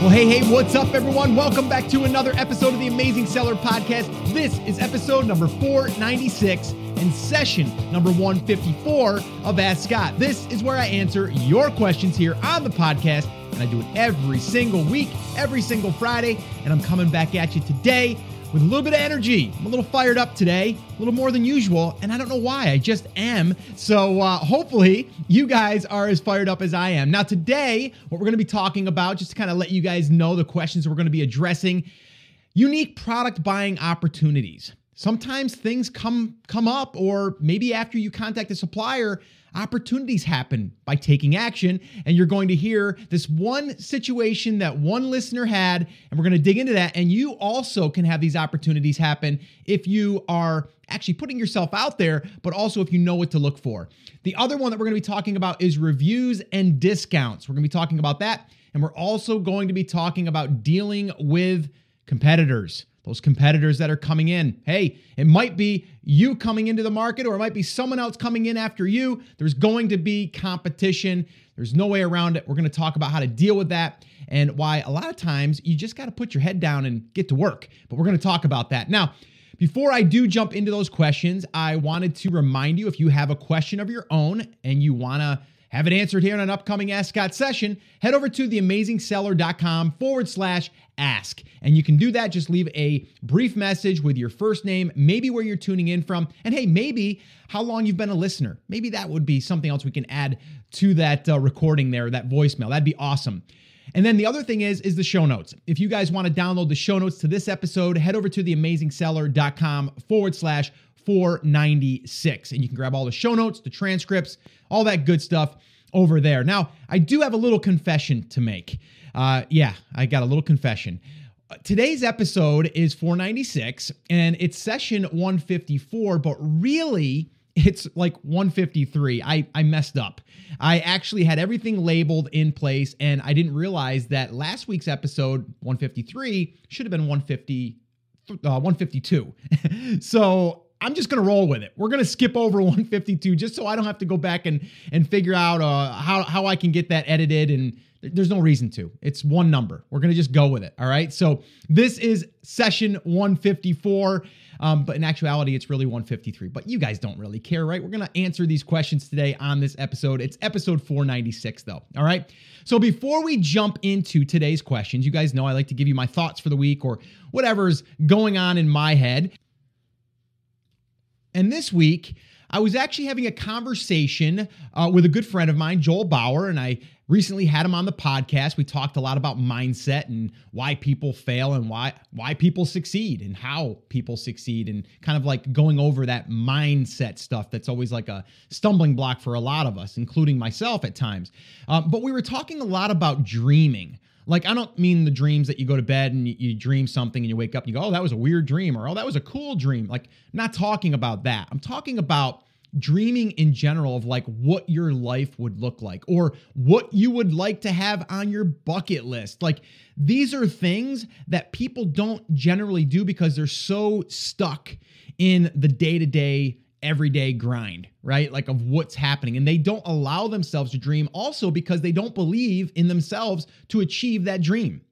Well, hey, hey, what's up, everyone? Welcome back to another episode of the Amazing Seller Podcast. This is episode number 496 and session number 154 of Ask Scott. This is where I answer your questions here on the podcast, and I do it every single week, every single Friday. And I'm coming back at you today with a little bit of energy. I'm a little fired up today, a little more than usual, and I don't know why. I just am. So uh, hopefully you guys are as fired up as I am. Now, today, what we're going to be talking about, just to kind of let you guys know the questions we're going to be addressing unique product buying opportunities. Sometimes things come come up or maybe after you contact a supplier, opportunities happen by taking action. And you're going to hear this one situation that one listener had, and we're going to dig into that. And you also can have these opportunities happen if you are actually putting yourself out there, but also if you know what to look for. The other one that we're going to be talking about is reviews and discounts. We're going to be talking about that. And we're also going to be talking about dealing with competitors those competitors that are coming in. Hey, it might be you coming into the market or it might be someone else coming in after you. There's going to be competition. There's no way around it. We're going to talk about how to deal with that and why a lot of times you just got to put your head down and get to work. But we're going to talk about that. Now, before I do jump into those questions, I wanted to remind you if you have a question of your own and you want to have it answered here in an upcoming Ask Scott session, head over to theamazingseller.com forward slash ask. And you can do that. Just leave a brief message with your first name, maybe where you're tuning in from, and hey, maybe how long you've been a listener. Maybe that would be something else we can add to that uh, recording there, that voicemail. That'd be awesome. And then the other thing is is the show notes. If you guys want to download the show notes to this episode, head over to theamazingseller.com forward slash 496. And you can grab all the show notes, the transcripts, all that good stuff over there. Now, I do have a little confession to make. Uh, yeah, I got a little confession. Uh, today's episode is 496 and it's session 154, but really it's like 153. I, I messed up. I actually had everything labeled in place and I didn't realize that last week's episode 153 should have been 150 uh, 152. so I'm just going to roll with it. We're going to skip over 152 just so I don't have to go back and and figure out uh, how how I can get that edited and there's no reason to. It's one number. We're going to just go with it. All right. So this is session 154. Um, but in actuality, it's really 153. But you guys don't really care, right? We're going to answer these questions today on this episode. It's episode 496, though. All right. So before we jump into today's questions, you guys know I like to give you my thoughts for the week or whatever's going on in my head. And this week, I was actually having a conversation uh, with a good friend of mine, Joel Bauer, and I recently had him on the podcast. We talked a lot about mindset and why people fail and why why people succeed and how people succeed and kind of like going over that mindset stuff that's always like a stumbling block for a lot of us, including myself at times. Uh, but we were talking a lot about dreaming. Like, I don't mean the dreams that you go to bed and you, you, dream something and you wake up and you go, oh, that was a weird dream, or oh, that was a cool dream. Like, not talking about that. I'm talking about dreaming in general of like what your life would look like or what you would like to have on your bucket list. Like, these are things that people don't generally do because they're so stuck in the day to day everyday grind, right? Like of what's happening. And they don't allow themselves to dream also because they don't believe in themselves to achieve that dream.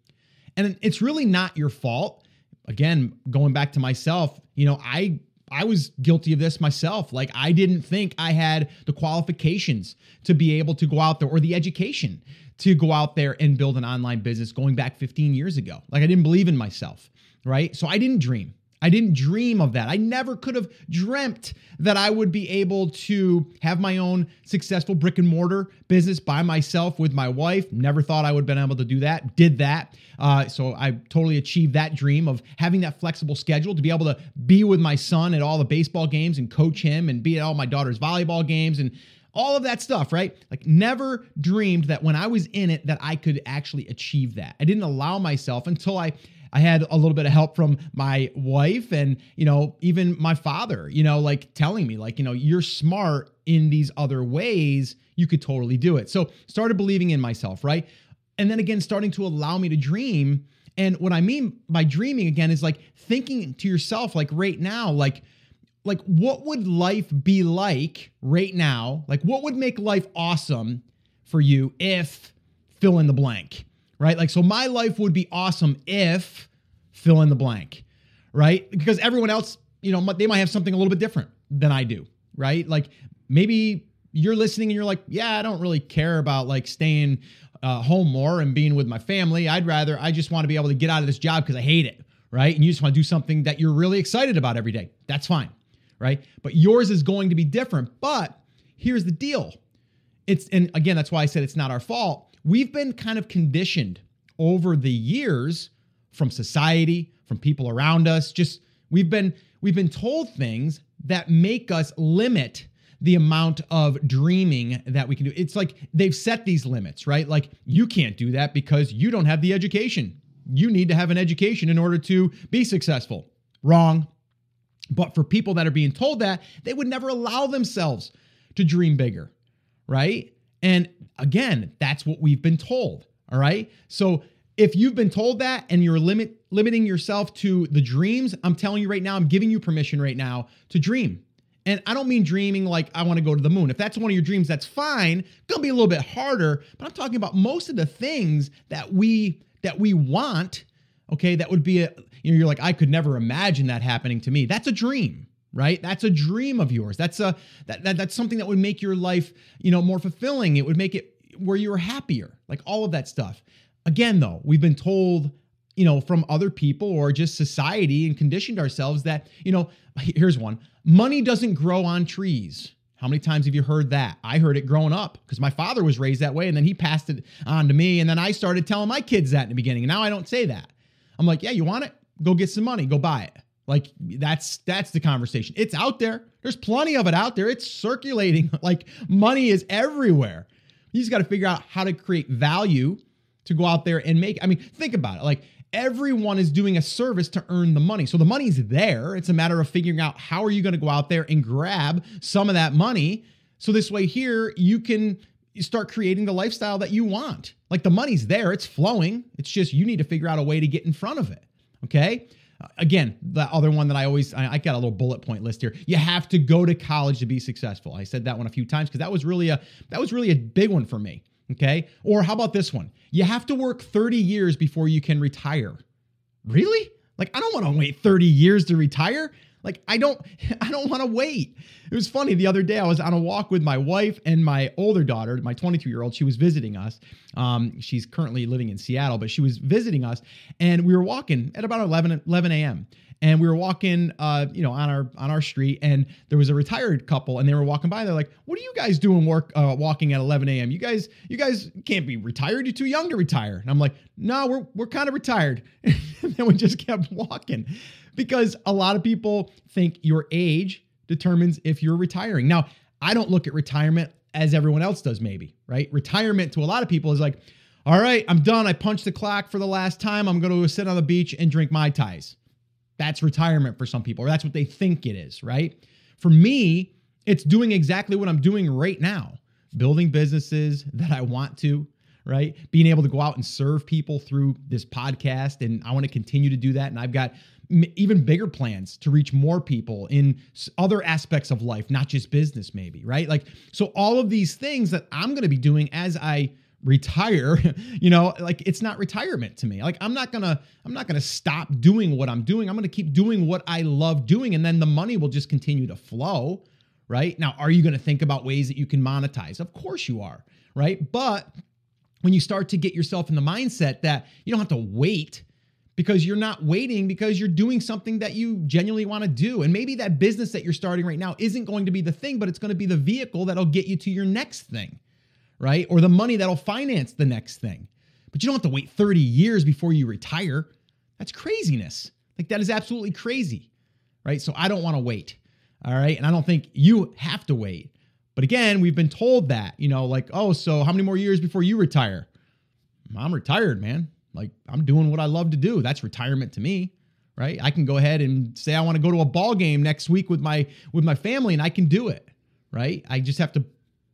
And it's really not your fault. Again, going back to myself, you know, I I was guilty of this myself. Like I didn't think I had the qualifications to be able to go out there or the education to go out there and build an online business going back 15 years ago. Like I didn't believe in myself, right? So I didn't dream. I didn't dream of that. I never could have dreamt that I would be able to have my own successful brick and mortar business by myself with my wife. Never thought I would have been able to do that. Did that. Uh, so I totally achieved that dream of having that flexible schedule to be able to be with my son at all the baseball games and coach him and be at all my daughter's volleyball games and all of that stuff, right? Like never dreamed that when I was in it that I could actually achieve that. I didn't allow myself until I I had a little bit of help from my wife and, you know, even my father, you know, like telling me, like, you know, you're smart in these other ways. You could totally do it. So started believing in myself, right? And then again, starting to allow me to dream. And what I mean by dreaming again is like thinking to yourself, like right now, like, like what would life be like right now? Like what would make life awesome for you if fill in the blank? Right? Like, so my life would be awesome if fill in the blank, right? Because everyone else, you know, they might have something a little bit different than I do, right? Like maybe you're listening and you're like, yeah, I don't really care about like staying uh, home more and being with my family. I'd rather, I just want to be able to get out of this job because I hate it, right? And you just want to do something that you're really excited about every day. That's fine, right? But yours is going to be different. But here's the deal it's, and again, that's why I said it's not our fault. We've been kind of conditioned over the years from society, from people around us, just we've been we've been told things that make us limit the amount of dreaming that we can do. It's like they've set these limits, right? Like you can't do that because you don't have the education. You need to have an education in order to be successful. Wrong. But for people that are being told that, they would never allow themselves to dream bigger, right? And again, that's what we've been told, all right? So if you've been told that and you're limit limiting yourself to the dreams, I'm telling you right now, I'm giving you permission right now to dream. And I don't mean dreaming like I want to go to the moon. If that's one of your dreams, that's fine. Gonna be a little bit harder, but I'm talking about most of the things that we that we want. Okay, that would be a you know you're like I could never imagine that happening to me. That's a dream, right? That's a dream of yours. That's a that, that that's something that would make your life you know more fulfilling. It would make it where you're happier, like all of that stuff. Again, though, we've been told you know, from other people or just society and conditioned ourselves that, you know, here's one money doesn't grow on trees. How many times have you heard that? I heard it growing up because my father was raised that way and then he passed it on to me. And then I started telling my kids that in the beginning. And now I don't say that. I'm like, yeah, you want it? Go get some money, go buy it. Like that's that's the conversation. It's out there. There's plenty of it out there. It's circulating. Like money is everywhere. You just got to figure out how to create value to go out there and make. I mean, think about it. Like everyone is doing a service to earn the money. So the money's there. It's a matter of figuring out how are you going to go out there and grab some of that money. So this way here you can start creating the lifestyle that you want. Like the money's there, it's flowing. It's just you need to figure out a way to get in front of it. Okay? Again, the other one that I always I, I got a little bullet point list here. You have to go to college to be successful. I said that one a few times because that was really a that was really a big one for me. Okay. Or how about this one? You have to work 30 years before you can retire. Really? Like, I don't want to wait 30 years to retire. Like, I don't, I don't want to wait. It was funny. The other day, I was on a walk with my wife and my older daughter, my 22 year old. She was visiting us. Um, she's currently living in Seattle, but she was visiting us. And we were walking at about 11, 11 a.m and we were walking uh, you know on our on our street and there was a retired couple and they were walking by they're like what are you guys doing work uh, walking at 11 a.m you guys you guys can't be retired you're too young to retire and i'm like no we're we're kind of retired and then we just kept walking. Because a lot of people think your age determines if you're retiring. Now i don't look at retirement as everyone else does maybe right? Retirement to a lot of people is like all right i'm done. I punched the clock for the last time. I'm going to sit on the beach and drink mai tais. That's retirement for some people, or that's what they think it is, right? For me, it's doing exactly what I'm doing right now building businesses that I want to, right? Being able to go out and serve people through this podcast. And I want to continue to do that. And I've got even bigger plans to reach more people in other aspects of life, not just business, maybe, right? Like, so all of these things that I'm going to be doing as I retire you know like it's not retirement to me like i'm not gonna i'm not gonna stop doing what i'm doing i'm gonna keep doing what i love doing and then the money will just continue to flow right now are you gonna think about ways that you can monetize of course you are right but when you start to get yourself in the mindset that you don't have to wait because you're not waiting because you're doing something that you genuinely want to do. And maybe that business that you're starting right now isn't going to be the thing, but it's going to be the vehicle that'll get you to your next thing right? Or the money that'll finance the next thing. But you don't have to wait 30 years before you retire. That's craziness. Like that is absolutely crazy, right? So I don't want to wait. All right. And I don't think you have to wait. But again, we've been told that, you know, like, oh, so how many more years before you retire? I'm retired, man. Like I'm doing what I love to do. That's retirement to me, right? I can go ahead and say I want to go to a ball game next week with my with my family and I can do it, right? I just have to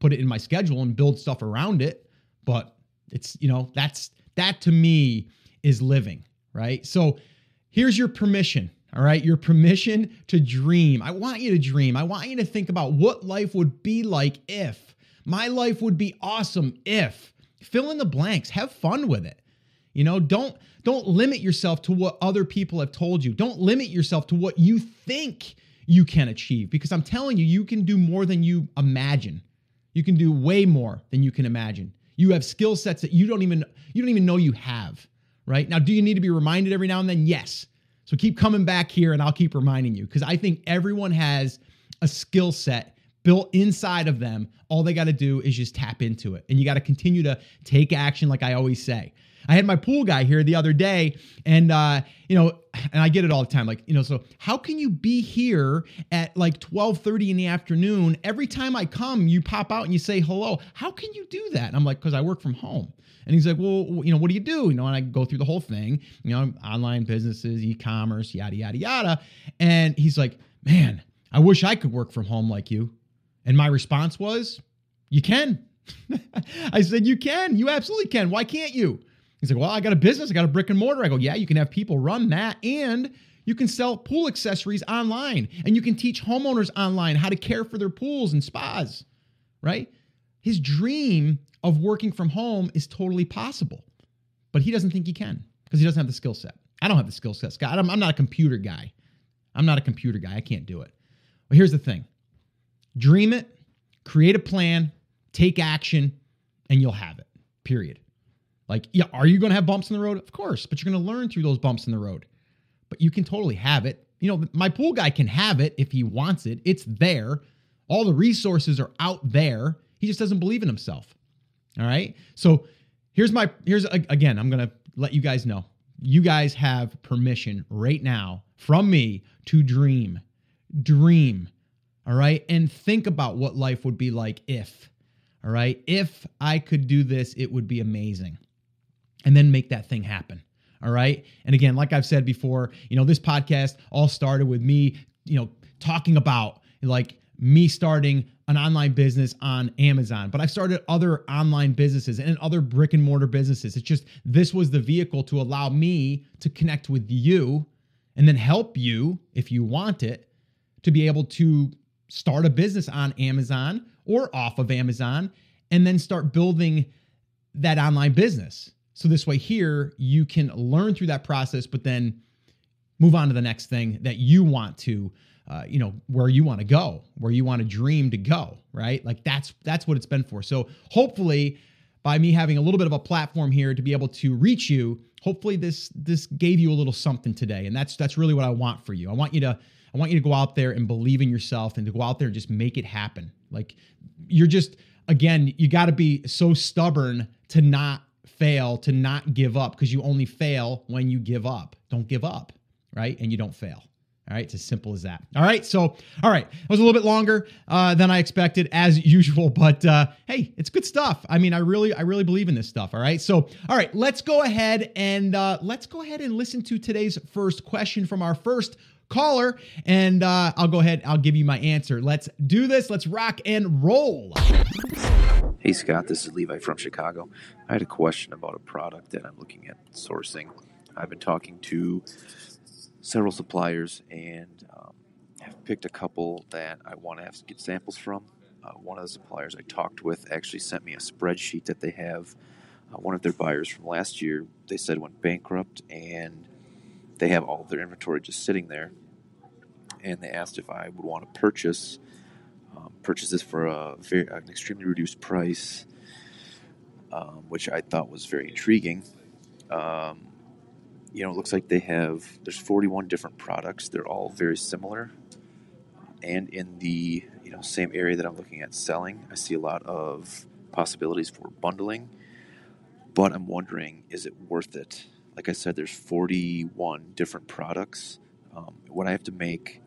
put it in my schedule and build stuff around it. But it's, you know, that's that to me is living, right? So here's your permission. All right, your permission to dream. I want you to dream. I want you to think about what life would be like if my life would be awesome if fill in the blanks, have fun with it. You know, don't don't limit yourself to what other people have told you. Don't limit yourself to what you think you can achieve because I'm telling you you can do more than you imagine. You can do way more than you can imagine. You have skill sets that you don't even you don't even know you have, right? Now do you need to be reminded every now and then? Yes. So keep coming back here and I'll keep reminding you because I think everyone has a skill set built inside of them. All they got to do is just tap into it. And you got to continue to take action, like I always say. I had my pool guy here the other day, and uh, you know, and I get it all the time. Like, you know, so how can you be here at like 12:30 in the afternoon? Every time I come, you pop out and you say hello. How can you do that? And I'm like, because I work from home. And he's like, well, you know, what do you do? You know, and I go through the whole thing, you know, online businesses, e-commerce, yada, yada, yada. And he's like, man, I wish I could work from home like you. And my response was, you can. I said, you can. You absolutely can. Why can't you? He's like, well, I got a business. I got a brick and mortar. I go, yeah, you can have people run that. And you can sell pool accessories online. And you can teach homeowners online how to care for their pools and spas, right? His dream of working from home is totally possible, but he doesn't think he can because he doesn't have the skill set. I don't have the skill set, Scott. I'm, I'm not a computer guy. I'm not a computer guy. I can't do it. But here's the thing dream it, create a plan, take action, and you'll have it, period. Like, yeah, are you going to have bumps in the road? Of course, but you're going to learn through those bumps in the road. But you can totally have it. You know, my pool guy can have it if he wants it. It's there. All the resources are out there. He just doesn't believe in himself. All right. So here's my, here's again, I'm going to let you guys know. You guys have permission right now from me to dream. Dream. All right. And think about what life would be like if, all right, if I could do this, it would be amazing. And then make that thing happen. All right. And again, like I've said before, you know, this podcast all started with me, you know, talking about like me starting an online business on Amazon, but I've started other online businesses and other brick and mortar businesses. It's just this was the vehicle to allow me to connect with you and then help you if you want it to be able to start a business on Amazon or off of Amazon and then start building that online business. So this way here you can learn through that process but then move on to the next thing that you want to uh, you know where you want to go where you want to dream to go right? Like that's that's what it's been for. So hopefully by me having a little bit of a platform here to be able to reach you hopefully this this gave you a little something today. And that's that's really what i want for you. I want you to i want you to go out there and believe in yourself and to go out there and just make it happen. Like you're just again you got to be so stubborn to not fail to not give up because you only fail when you give up. Don't give up right? And you don't fail. All right, it's as simple as that. All right, so all right, it was a little bit longer uh, than I expected, as usual, but uh, hey, it's good stuff. I mean, I really, I really believe in this stuff. All right, so all right, let's go ahead and uh, let's go ahead and listen to today's first question from our first caller, and uh, I'll go ahead, I'll give you my answer. Let's do this. Let's rock and roll. Hey Scott, this is Levi from Chicago. I had a question about a product that I'm looking at sourcing. I've been talking to several suppliers and um, have picked a couple that I want to have to get samples from. Uh, one of the suppliers I talked with actually sent me a spreadsheet that they have. Uh, one of their buyers from last year, they said went bankrupt and they have all of their inventory just sitting there. And they asked if I would want to purchase um, purchase this for a very, an extremely reduced price, um, which I thought was very intriguing. Um, you know, it looks like they have there's 41 different products. They're all very similar, and in the you know same area that I'm looking at selling, I see a lot of possibilities for bundling. But I'm wondering, is it worth it? Like I said, there's 41 different products. Um, I have to make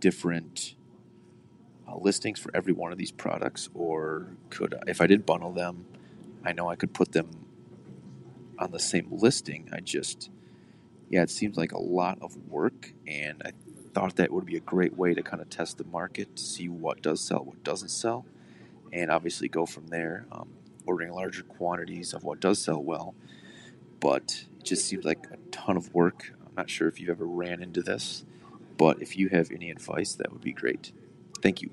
different uh, listings for every one of these products, or could if I did bundle them, I know I could put them on the same listing. I just yeah, it seems like a lot of work, and I thought that would be a great way to kind of test the market to see what does sell, what doesn't sell, and obviously go from there, um, ordering larger quantities of what does sell well. But it just seems like a ton of work. I'm not sure if you've ever ran into this, but if you have any advice, that would be great. Thank you.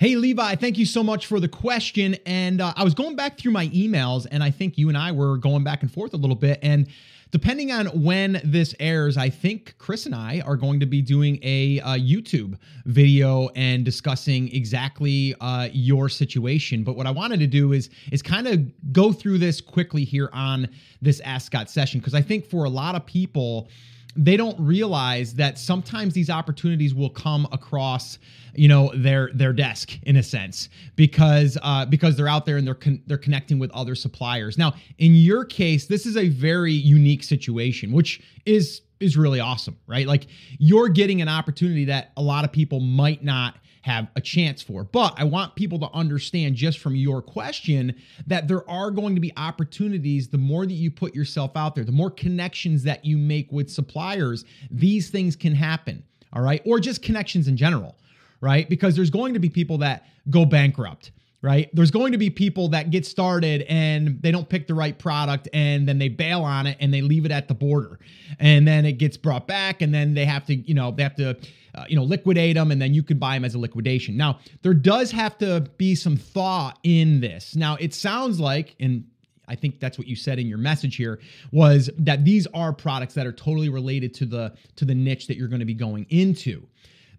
Hey, Levi, thank you so much for the question. And uh, I was going back through my emails, and I think you and I were going back and forth a little bit. And depending on when this airs, I think Chris and I are going to be doing a, uh, YouTube video and discussing exactly uh, your situation. But what I wanted to do is is kind of go through this quickly here on this Ask Scott session because I think for a lot of people they don't realize that sometimes these opportunities will come across you know their their desk in a sense because uh, because they're out there and they're con- they're connecting with other suppliers. Now in your case this is a very unique situation which is is really awesome right? Like you're getting an opportunity that a lot of people might not have a chance for. But I want people to understand just from your question that there are going to be opportunities the more that you put yourself out there, the more connections that you make with suppliers, these things can happen. All right. Or just connections in general, right? Because there's going to be people that go bankrupt right? There's going to be people that get started and they don't pick the right product and then they bail on it and they leave it at the border. And then it gets brought back and then they have to, you know, they have to uh, you know, liquidate them and then you could buy them as a liquidation. Now, there does have to be some thought in this. Now, it sounds like, and I think that's what you said in your message here was that these are products that are totally related to the to the niche that you're going to be going into.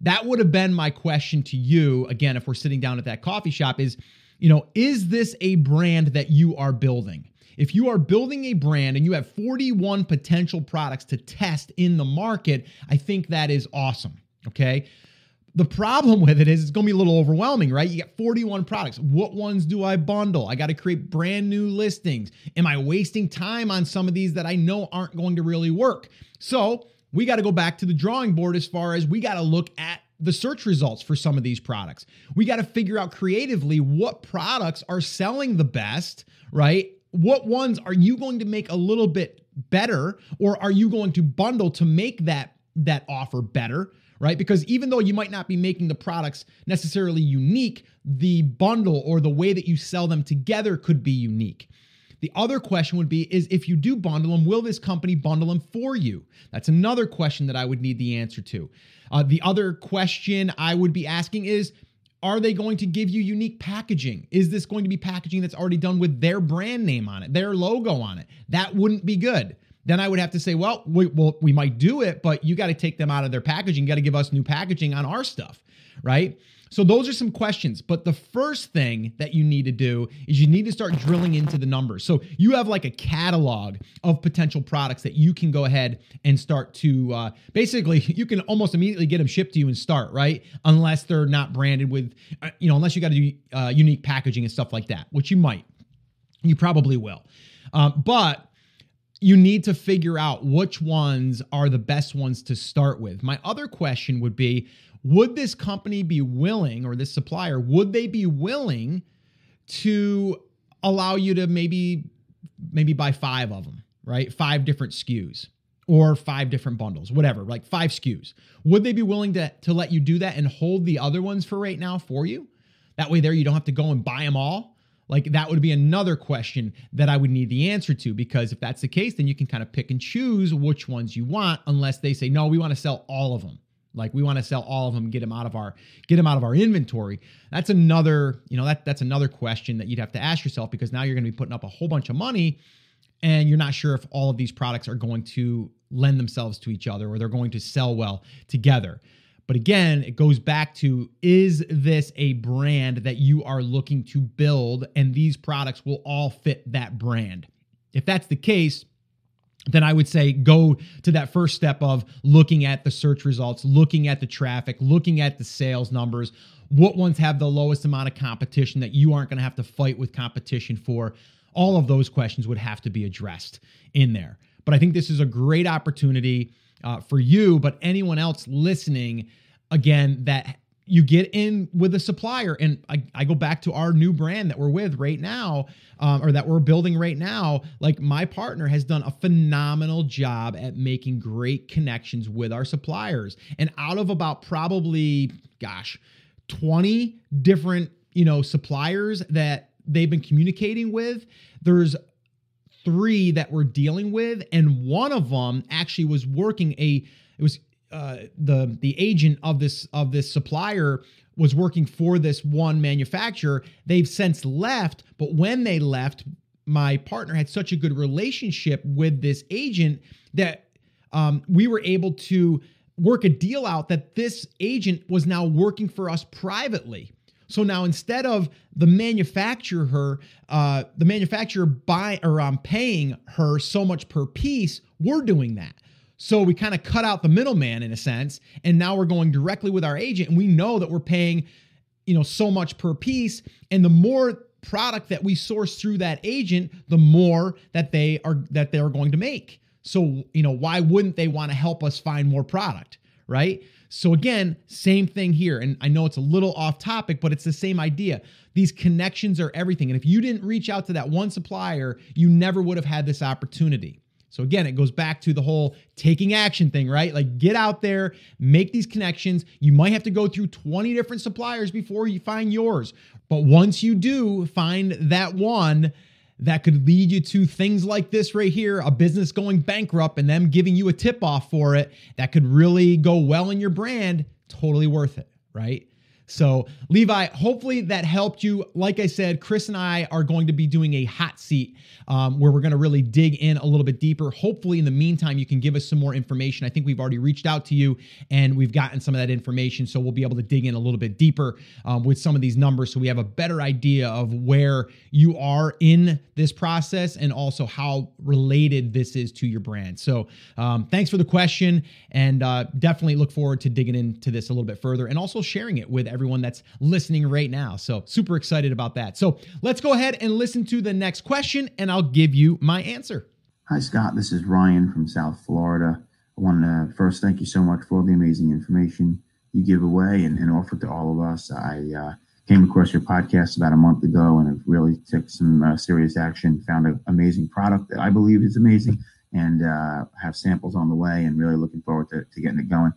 That would have been my question to you again if we're sitting down at that coffee shop is, you know, is this a brand that you are building? If you are building a brand and you have 41 potential products to test in the market, I think that is awesome. Okay. The problem with it is it's going to be a little overwhelming, right? You got 41 products. What ones do I bundle? I got to create brand new listings. Am I wasting time on some of these that I know aren't going to really work? So we got to go back to the drawing board as far as we got to look at the search results for some of these products. We got to figure out creatively what products are selling the best, right? What ones are you going to make a little bit better or are you going to bundle to make that that offer better? right? Because even though you might not be making the products necessarily unique, the bundle or the way that you sell them together could be unique. The other question would be is if you do bundle them, will this company bundle them for you? That's another question that I would need the answer to. Uh, the other question I would be asking is are they going to give you unique packaging? Is this going to be packaging that's already done with their brand name on it, their logo on it? That wouldn't be good then I would have to say, well, we, well, we might do it, but you got to take them out of their packaging. You got to give us new packaging on our stuff, right? So those are some questions. But the first thing that you need to do is you need to start drilling into the numbers. So you have like a catalog of potential products that you can go ahead and start to uh, basically you can almost immediately get them shipped to you and start right, unless they're not branded with, uh, you know, unless you got to do uh, unique packaging and stuff like that, which you might, you probably will. Um, but you need to figure out which ones are the best ones to start with. My other question would be would this company be willing, or this supplier, would they be willing to allow you to maybe maybe buy five of them, right? Five different SKUs or five different bundles, whatever, like five SKUs. Would they be willing to, to let you do that and hold the other ones for right now for you? That way, there you don't have to go and buy them all. Like that would be another question that I would need the answer to because if that's the case, then you can kind of pick and choose which ones you want, unless they say, no, we want to sell all of them. Like we want to sell all of them, get them out of our get them out of our inventory. That's another, you know, that that's another question that you'd have to ask yourself because now you're going to be putting up a whole bunch of money and you're not sure if all of these products are going to lend themselves to each other or they're going to sell well together. But again, it goes back to is this a brand that you are looking to build and these products will all fit that brand? If that's the case, then I would say go to that first step of looking at the search results, looking at the traffic, looking at the sales numbers. What ones have the lowest amount of competition that you aren't going to have to fight with competition for? All of those questions would have to be addressed in there. But I think this is a great opportunity uh, for you, but anyone else listening again that you get in with a supplier. And I, I, go back to our new brand that we're with right now um, or that we're building right now. Like my partner has done a phenomenal job at making great connections with our suppliers. And out of about probably gosh 20 different you know suppliers that they've been communicating with there's three that we're dealing with. And one of them actually was working a it was uh, the the agent of this of this supplier was working for this one manufacturer. They've since left, but when they left, my partner had such a good relationship with this agent that um, we were able to work a deal out that this agent was now working for us privately. So now instead of the manufacturer, uh, the manufacturer buy or um, paying her so much per piece, we're doing that. So we kind of cut out the middleman in a sense, and now we're going directly with our agent, and we know that we're paying, you know, so much per piece, and the more product that we source through that agent, the more that they are that they are going to make. So, you know, why wouldn't they want to help us find more product, right? So again, same thing here. And I know it's a little off topic, but it's the same idea. These connections are everything. And if you didn't reach out to that one supplier, you never would have had this opportunity. So again, it goes back to the whole taking action thing, right? Like get out there, make these connections. You might have to go through 20 different suppliers before you find yours. But once you do find that one, that could lead you to things like this right here a business going bankrupt and them giving you a tip off for it that could really go well in your brand, totally worth it, right? So, Levi, hopefully that helped you. Like I said, Chris and I are going to be doing a hot seat um, where we're going to really dig in a little bit deeper. Hopefully, in the meantime, you can give us some more information. I think we've already reached out to you and we've gotten some of that information. So, we'll be able to dig in a little bit deeper um, with some of these numbers so we have a better idea of where you are in this process and also how related this is to your brand. So, um, thanks for the question and uh, definitely look forward to digging into this a little bit further and also sharing it with everyone everyone that's listening right now. So, super excited about that. So, let's go ahead and listen to the next question, and I'll give you my answer. Hi, Scott. This is Ryan from South Florida. I want to first thank you so much for the amazing information you give away and, and offer to all of us. I uh, came across your podcast about a month ago and have really took some uh, serious action. Found an amazing product that I believe is amazing, and uh, have samples on the way. And really looking forward to, to getting it going.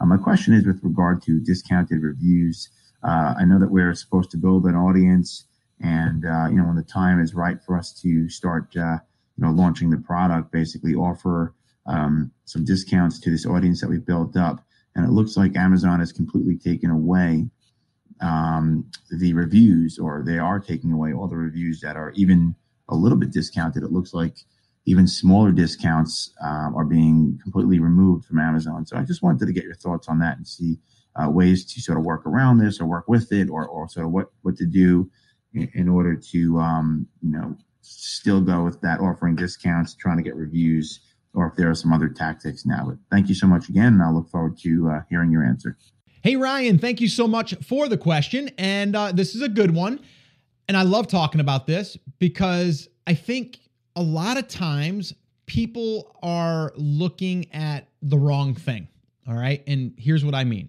Uh, my question is with regard to discounted reviews. Uh, I know that we're supposed to build an audience, and uh, you know when the time is right for us to start, you know, launching the product, basically offer um, some discounts to this audience that we've built up. And it looks like Amazon has completely taken away um, the reviews, or they are taking away all the reviews that are even a little bit discounted. It looks like even smaller discounts um, are being completely removed from Amazon. So I just wanted to get your thoughts on that and see uh, ways to sort of work around this or work with it, or, or sort of what what to do in, in order to um, you know still go with that offering discounts, trying to get reviews, or if there are some other tactics now. But thank you so much again, and I look forward to uh, hearing your answer. Hey Ryan, thank you so much for the question, and uh, this is a good one. And I love talking about this because I think a lot of times people are looking at the wrong thing. All right. And here's what I mean.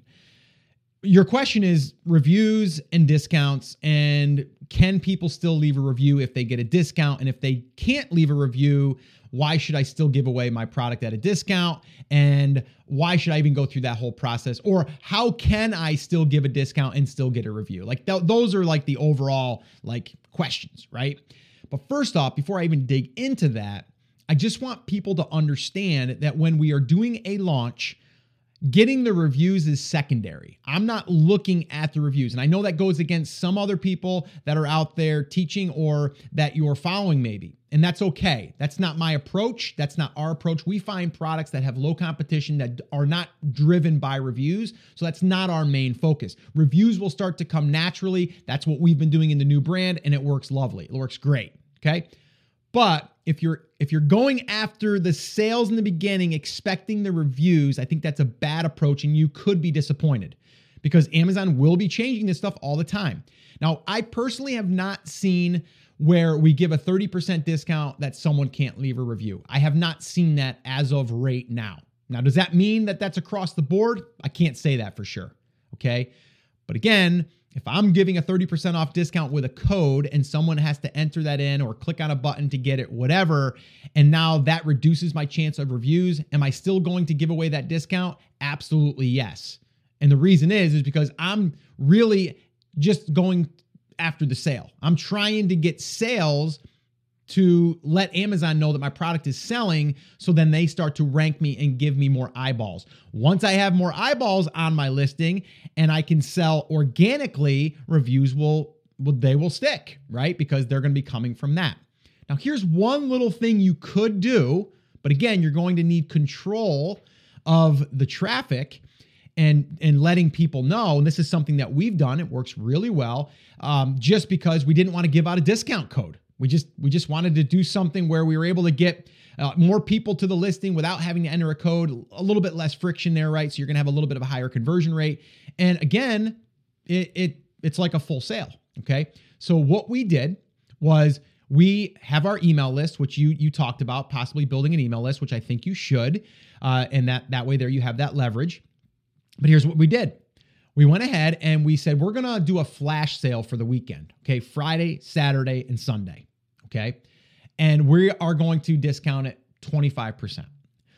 Your question is reviews and discounts, and can people still leave a review if they get a discount? And if they can't leave a review, why should I still give away my product at a discount? And why should I even go through that whole process? Or how can I still give a discount and still get a review? Like th- those are like the overall like questions, right? But first off, before I even dig into that, I just want people to understand that when we are doing a launch, getting the reviews is secondary. I'm not looking at the reviews. And I know that goes against some other people that are out there teaching or that you're following, maybe. And that's okay. That's not my approach. That's not our approach. We find products that have low competition that are not driven by reviews. So that's not our main focus. Reviews will start to come naturally. That's what we've been doing in the new brand, and it works lovely. It works great. Okay. But if you're if you're going after the sales in the beginning expecting the reviews, I think that's a bad approach and you could be disappointed because Amazon will be changing this stuff all the time. Now, I personally have not seen where we give a 30% discount that someone can't leave a review. I have not seen that as of right now. Now, does that mean that that's across the board? I can't say that for sure. Okay. But again, if I'm giving a 30% off discount with a code and someone has to enter that in or click on a button to get it, whatever, and now that reduces my chance of reviews, am I still going to give away that discount? Absolutely yes. And the reason is is because I'm really just going after the sale. I'm trying to get sales to let Amazon know that my product is selling. So then they start to rank me and give me more eyeballs. Once I have more eyeballs on my listing and I can sell organically, reviews will, will they will stick, right? Because they're going to be coming from that. Now, here's one little thing you could do, but again, you're going to need control of the traffic and and letting people know. And this is something that we've done. It works really well, um, just because we didn't want to give out a discount code. We just we just wanted to do something where we were able to get uh, more people to the listing without having to enter a code. A little bit less friction there, right? So you're gonna have a little bit of a higher conversion rate. And again, it, it it's like a full sale. Okay. So what we did was we have our email list, which you you talked about, possibly building an email list, which I think you should, uh, and that that way there you have that leverage. But here's what we did. We went ahead and we said we're gonna do a flash sale for the weekend. Okay, Friday, Saturday, and Sunday. Okay, and we are going to discount it 25%.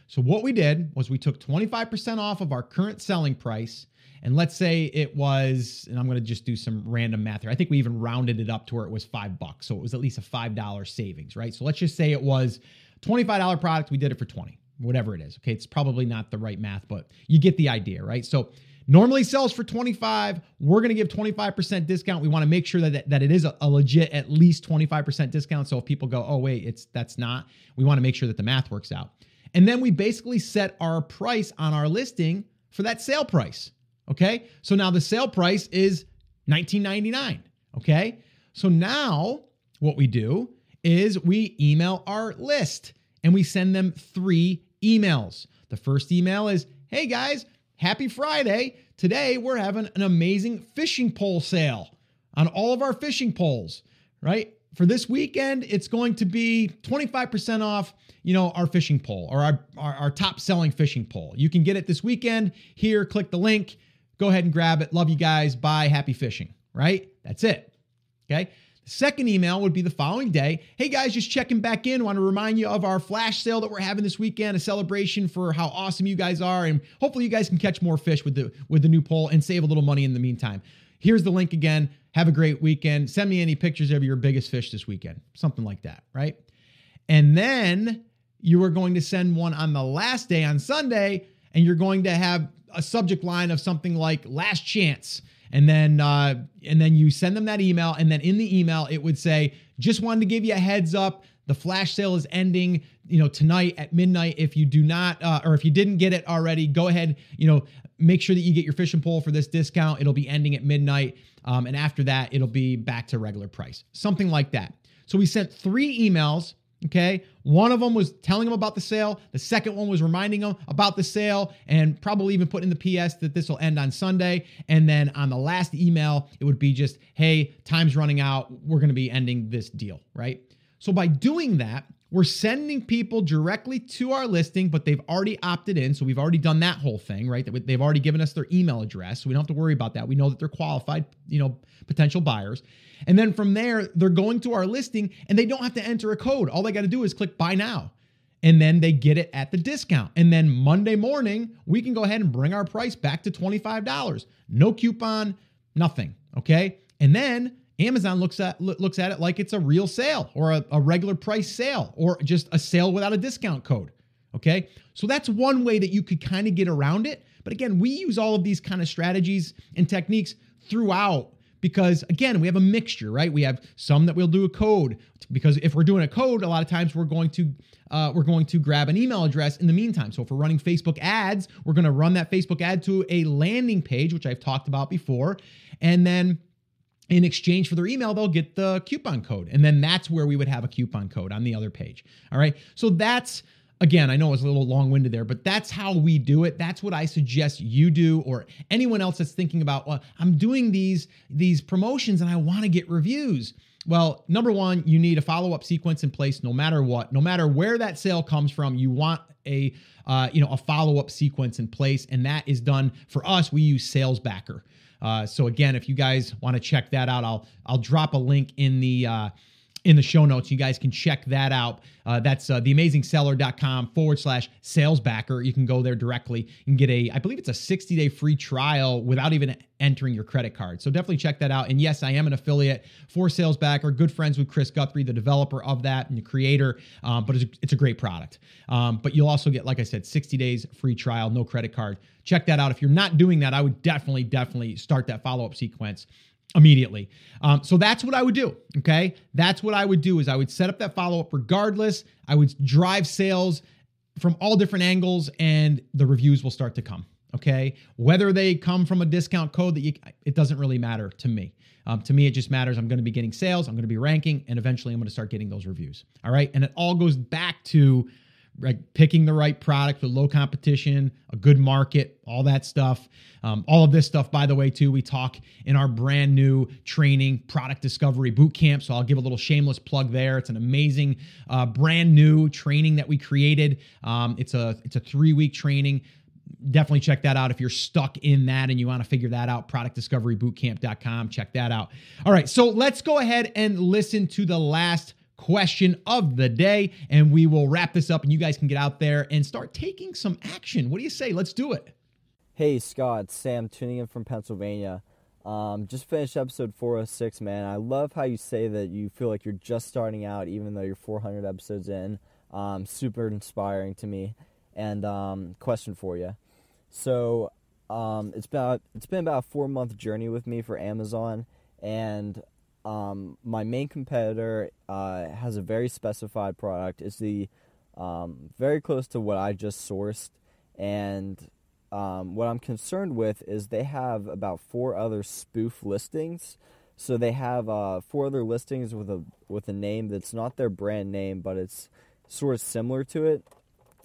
So what we did was we took 25% off of our current selling price and let's say it was, and I'm going to just do some random math here. I think we even rounded it up to where it was five bucks. So it was at least a $5 savings, right? So let's just say it was $25 product. We did it for 20, whatever it is. Okay. It's probably not the right math, but you get the idea, right? So normally sells for 25. We're going to give 25% discount. We want to make sure that, that it is a, a legit at least 25% discount. So if people go, oh, wait, it's that's not, we want to make sure that the math works out. And then we basically set our price on our listing for that sale price. Okay. So now the sale price is 19.99. Okay. So now what we do is we email our list and we send them three emails. The first email is, Hey guys, happy Friday. Today we're having an amazing fishing pole sale on all of our fishing poles, right? For this weekend, it's going to be 25% off, you know, our fishing pole or our, our, our top selling fishing pole. You can get it this weekend. Here, click the link Go ahead and grab it. Love you guys. Bye. Happy fishing, right? That's it. Okay. Second email would be the following day. Hey guys, just checking back in. Want to remind you of our flash sale that we're having this weekend, a celebration for how awesome you guys are. And hopefully you guys can catch more fish with the with the new pole and save a little money in the meantime. Here's the link again. Have a great weekend. Send me any pictures of your biggest fish this weekend. Something like that, right? And then you are going to send one on the last day on Sunday, and you're going to have a subject line of something like last chance and then uh, and then you send them that email and then in the email it would say just wanted to give you a heads up. The flash sale is ending you know tonight at midnight. If you do not uh, or if you didn't get it already go ahead you know make sure that you get your fishing pole for this discount. It'll be ending at midnight. Um, and after that it'll be back to regular price. Something like that. So we sent three emails Okay. One of them was telling him about the sale. The second one was reminding him about the sale and probably even putting in the PS that this will end on Sunday. And then on the last email, it would be just, hey, time's running out. We're going to be ending this deal. Right. So by doing that, we're sending people directly to our listing, but they've already opted in. So we've already done that whole thing, right? They've already given us their email address. So we don't have to worry about that. We know that they're qualified, you know, potential buyers. And then from there, they're going to our listing and they don't have to enter a code. All they got to do is click buy now. And then they get it at the discount. And then Monday morning, we can go ahead and bring our price back to $25. No coupon, nothing. Okay. And then Amazon looks at looks at it like it's a real sale or a, a, regular price sale or just a sale without a discount code. Okay. So that's one way that you could kind of get around it. But again, we use all of these kind of strategies and techniques throughout because again we have a mixture right we have some that we'll do a code because if we're doing a code a lot of times we're going to uh, we're going to grab an email address in the meantime so if we're running facebook ads we're going to run that facebook ad to a landing page which i've talked about before and then in exchange for their email, they'll get the coupon code. And then that's where we would have a coupon code on the other page. All right. So that's again, I know it's a little long winded there, but that's how we do it. That's what I suggest you do, or anyone else that's thinking about, well, I'm doing these these promotions and I want to get reviews. Well, number one, you need a follow up sequence in place, no matter what, no matter where that sale comes from. You want a uh, you know a follow up sequence in place, and that is done for us. We use SalesBacker. Uh, so again, if you guys want to check that out, I'll I'll drop a link in the uh, in the show notes. You guys can check that out. Uh, that's uh, theamazingseller.com forward slash sales backer. You can go there directly and get a, I believe it's a 60 day free trial without even entering your credit card. So definitely check that out. And yes, I am an affiliate for Salesbacker, good friends with Chris Guthrie, the developer of that and the creator. Um, but it's a, it's a, great product. Um, but you'll also get, like I said, 60 days free trial, no credit card. Check that out. If you're not doing that, I would definitely, definitely start that follow up sequence immediately. Um, so that's what I would do. Okay. That's what I would do is I would set up that follow up regardless. I would drive sales from all different angles and the reviews will start to come. Okay. Whether they come from a discount code that you, it doesn't really matter to me. Um, to me, it just matters. I'm going to be getting sales. I'm going to be ranking and eventually I'm going to start getting those reviews. All right. And it all goes back to like picking the right product with low competition, a good market, all that stuff. Um, all of this stuff, by the way, too, we talk in our brand new training product discovery boot camp. So I'll give a little shameless plug there. It's an amazing, uh, brand new training that we created. Um, it's a it's a three week training. Definitely check that out if you're stuck in that and you want to figure that out. Productdiscoverybootcamp.com. Check that out. All right, so let's go ahead and listen to the last question of the day. And we will wrap this up and you guys can get out there and start taking some action. What do you say? Let's do it. Hey, Scott, Sam tuning in from Pennsylvania. Um, just finished episode 406, man. I love how you say that you feel like you're just starting out, even though you're 400 episodes in. Um, super inspiring to me. And um, question for you. So um, it's about it's been about a four month journey with me for Amazon, and um, my main competitor uh, has a very specified product. It's the um, very close to what I just sourced, and um, what I'm concerned with is they have about four other spoof listings. So they have uh, four other listings with a with a name that's not their brand name, but it's sort of similar to it.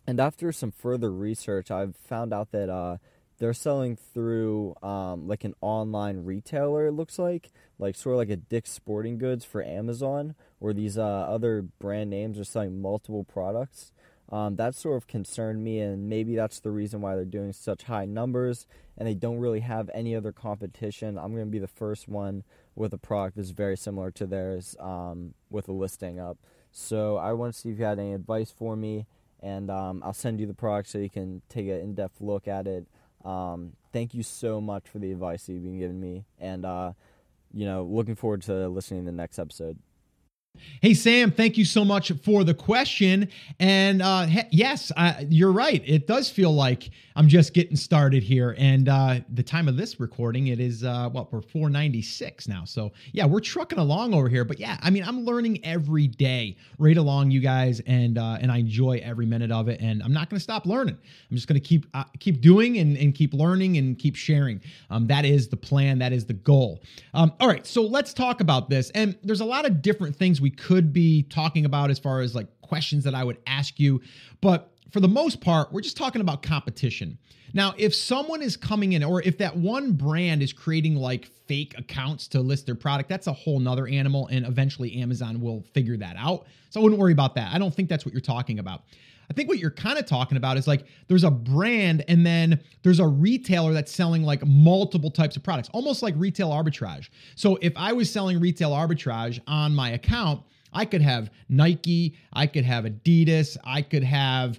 And after some further research, I've found out that uh, they're selling through um, like an online retailer. It looks like, like sort of like a Dick's Sporting Goods for Amazon, where these uh, other brand names are selling multiple products. Um, that sort of concerned me, and maybe that's the reason why they're doing such high numbers, and they don't really have any other competition. I'm going to be the first one with a product that's very similar to theirs um, with a listing up. So I want to see if you had any advice for me, and um, I'll send you the product so you can take an in-depth look at it. Um, thank you so much for the advice you've been giving me, and uh, you know, looking forward to listening to the next episode. Hey, Sam, thank you so much for the question. And uh, he- yes, uh, you're right. It does feel like I'm just getting started here. And uh, the time of this recording, it is, uh, what, we're 496 now. So yeah, we're trucking along over here. But yeah, I mean, I'm learning every day right along you guys. And, uh, and I enjoy every minute of it. And I'm not going to stop learning. I'm just going to keep, uh, keep doing and, and keep learning and keep sharing. Um, that is the plan. That is the goal. Um, all right. So let's talk about this. And there's a lot of different things we could be talking about as far as like questions that I would ask you. But for the most part, we're just talking about competition. Now, if someone is coming in, or if that one brand is creating like fake accounts to list their product, that's a whole nother animal. And eventually Amazon will figure that out. So I wouldn't worry about that. I don't think that's what you're talking about. I think what you're kind of talking about is like there's a brand and then there's a retailer that's selling like multiple types of products, almost like retail arbitrage. So if I was selling retail arbitrage on my account, I could have Nike, I could have Adidas, I could have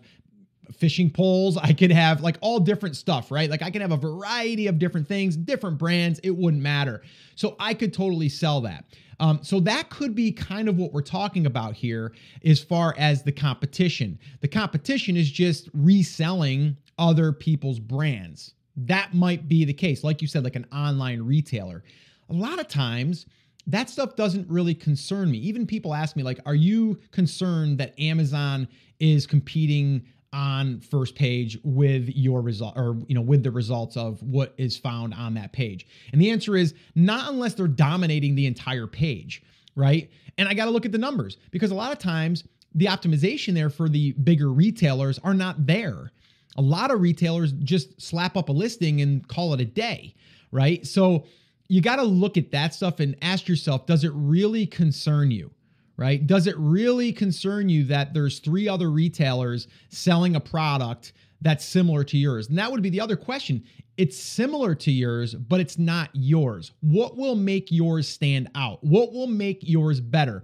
fishing poles. I could have like all different stuff, right? Like I could have a variety of different things, different brands. It wouldn't matter. So I could totally sell that. Um, so that could be kind of what we're talking about here as far as the competition. The competition is just reselling other people's brands. That might be the case. Like you said, like an online retailer. A lot of times, that stuff doesn't really concern me. Even people ask me, like, are you concerned that Amazon is competing on first page with your result or you know with the results of what is found on that page. And the answer is not unless they're dominating the entire page right? And i got to look at the numbers because a lot of times the optimization there for the bigger retailers are not there. A lot of retailers just slap up a listing and call it a day right? So you got to look at that stuff and ask yourself does it really concern you right? Does it really concern you that there's three other retailers selling a product that's similar to yours? And that would be the other question. It's similar to yours, but it's not yours. What will make yours stand out? What will make yours better?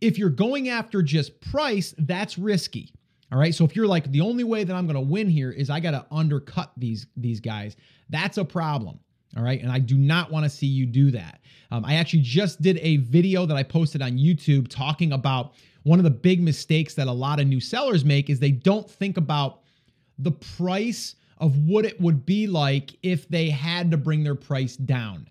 If you're going after just price, that's risky. All right. So if you're like the only way that I'm going to win here is I got to undercut these these guys, that's a problem. All right. And I do not want to see you do that. Um, I actually just did a video that I posted on YouTube talking about one of the big mistakes that a lot of new sellers make is they don't think about the price of what it would be like if they had to bring their price down.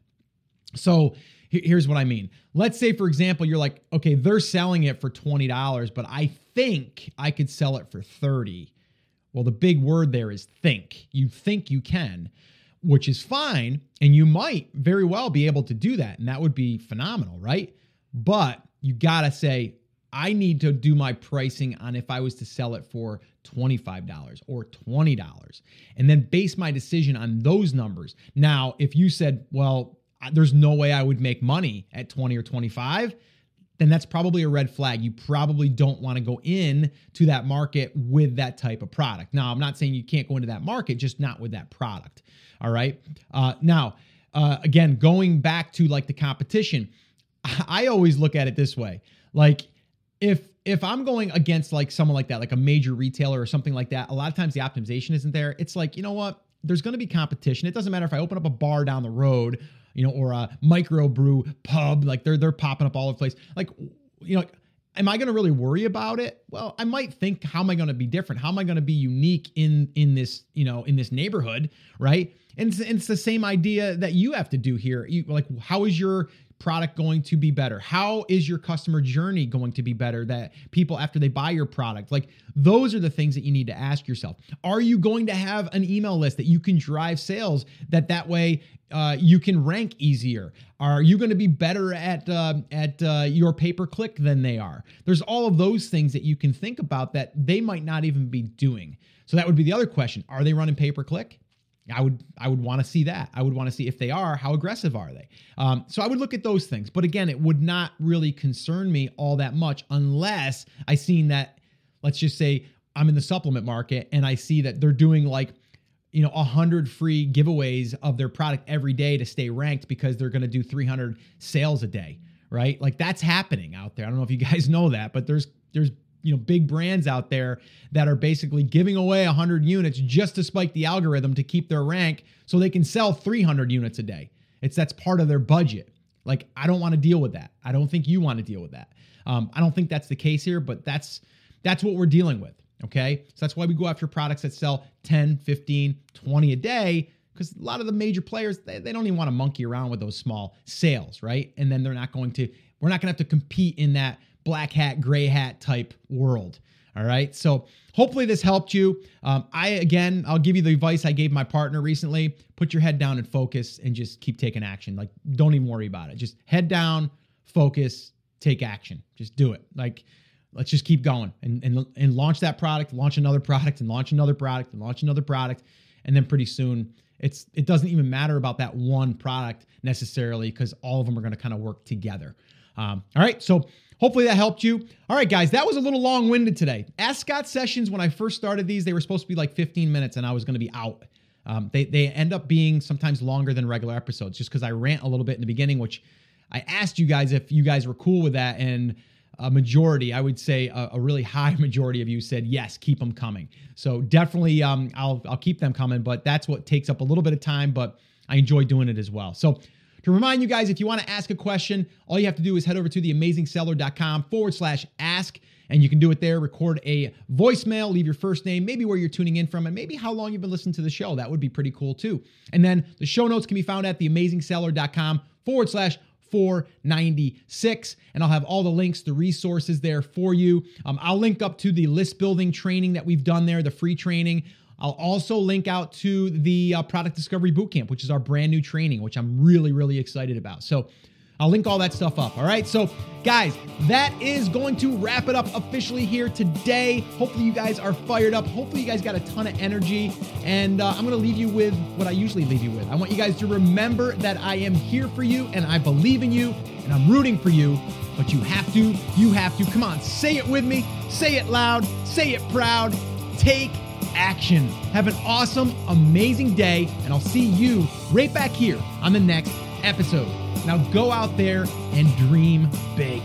So here's what I mean. Let's say, for example, you're like, okay, they're selling it for $20, but I think I could sell it for 30. Well, the big word there is think. You think you can, which is fine. And you might very well be able to do that. And that would be phenomenal, right? But you got to say, I need to do my pricing on if I was to sell it for $25 or $20 and then base my decision on those numbers. Now, if you said, well, there's no way I would make money at 20 or 25, then that's probably a red flag. You probably don't want to go in to that market with that type of product. Now, I'm not saying you can't go into that market, just not with that product. All right. Uh, now, uh, again, going back to like the competition, I always look at it this way. Like, if if I'm going against like someone like that, like a major retailer or something like that, a lot of times the optimization isn't there. It's like, you know what? There's going to be competition. It doesn't matter if I open up a bar down the road, you know, or a microbrew pub, like they're they're popping up all over the place. Like, you know, am I going to really worry about it? Well, I might think, how am I going to be different? How am I going to be unique in in this, you know, in this neighborhood, right? And it's, it's the same idea that you have to do here. You like, how is your product going to be better? How is your customer journey going to be better that people after they buy your product? Like those are the things that you need to ask yourself. Are you going to have an email list that you can drive sales that that way uh, you can rank easier? Are you going to be better at uh, at uh, your pay per click than they are? There's all of those things that you can think about that they might not even be doing. So that would be the other question: Are they running pay per click? I would I would want to see that. I would want to see if they are, how aggressive are they? Um, so I would look at those things. But again, it would not really concern me all that much unless I seen that. Let's just say I'm in the supplement market and I see that they're doing like you know 100 free giveaways of their product every day to stay ranked because they're going to do 300 sales a day right like that's happening out there i don't know if you guys know that but there's there's you know big brands out there that are basically giving away 100 units just to spike the algorithm to keep their rank so they can sell 300 units a day. It's that's part of their budget. Like i don't want to deal with that. I don't think you want to deal with that. Um, i don't think that's the case here but that's that's what we're dealing with okay? So that's why we go after products that sell 10 15 20 a day because a lot of the major players they, they don't even want to monkey around with those small sales right? And then they're not going to we're not going to have to compete in that black hat, gray hat type world. All right. So hopefully this helped you. Um, I, again, I'll give you the advice I gave my partner recently put your head down and focus and just keep taking action. Like, don't even worry about it. Just head down, focus, take action. Just do it. Like, let's just keep going and, and, and launch that product, launch another product, and launch another product, and launch another product. And then pretty soon, it's it doesn't even matter about that one product necessarily because all of them are going to kind of work together. Um, all right. So Hopefully that helped you. All right, guys, that was a little long winded today. Ask Scott sessions, when I first started these, they were supposed to be like 15 minutes and I was going to be out. Um, they, they end up being sometimes longer than regular episodes just because I rant a little bit in the beginning, which I asked you guys if you guys were cool with that. And a majority, I would say a, a really high majority of you said yes, keep them coming. So definitely, um, I'll I'll keep them coming. But that's what takes up a little bit of time, but I enjoy doing it as well. So to remind you guys, if you want to ask a question, all you have to do is head over to theamazingseller.com forward slash ask. And you can do it there. Record a voicemail, leave your first name, maybe where you're tuning in from, and maybe how long you've been listening to the show. That would be pretty cool too. And then the show notes can be found at theamazingseller.com forward slash 496 and i'll have all the links the resources there for you um, i'll link up to the list building training that we've done there the free training I'll also link out to the uh, Product Discovery Bootcamp, which is our brand new training, which I'm really, really excited about. So I'll link all that stuff up. All right. So, guys, that is going to wrap it up officially here today. Hopefully, you guys are fired up. Hopefully, you guys got a ton of energy. And uh, I'm going to leave you with what I usually leave you with. I want you guys to remember that I am here for you and I believe in you and I'm rooting for you. But you have to, you have to. Come on, say it with me. Say it loud. Say it proud. Take action. Have an awesome, amazing day, and I'll see you right back here on the next episode. Now go out there and dream big.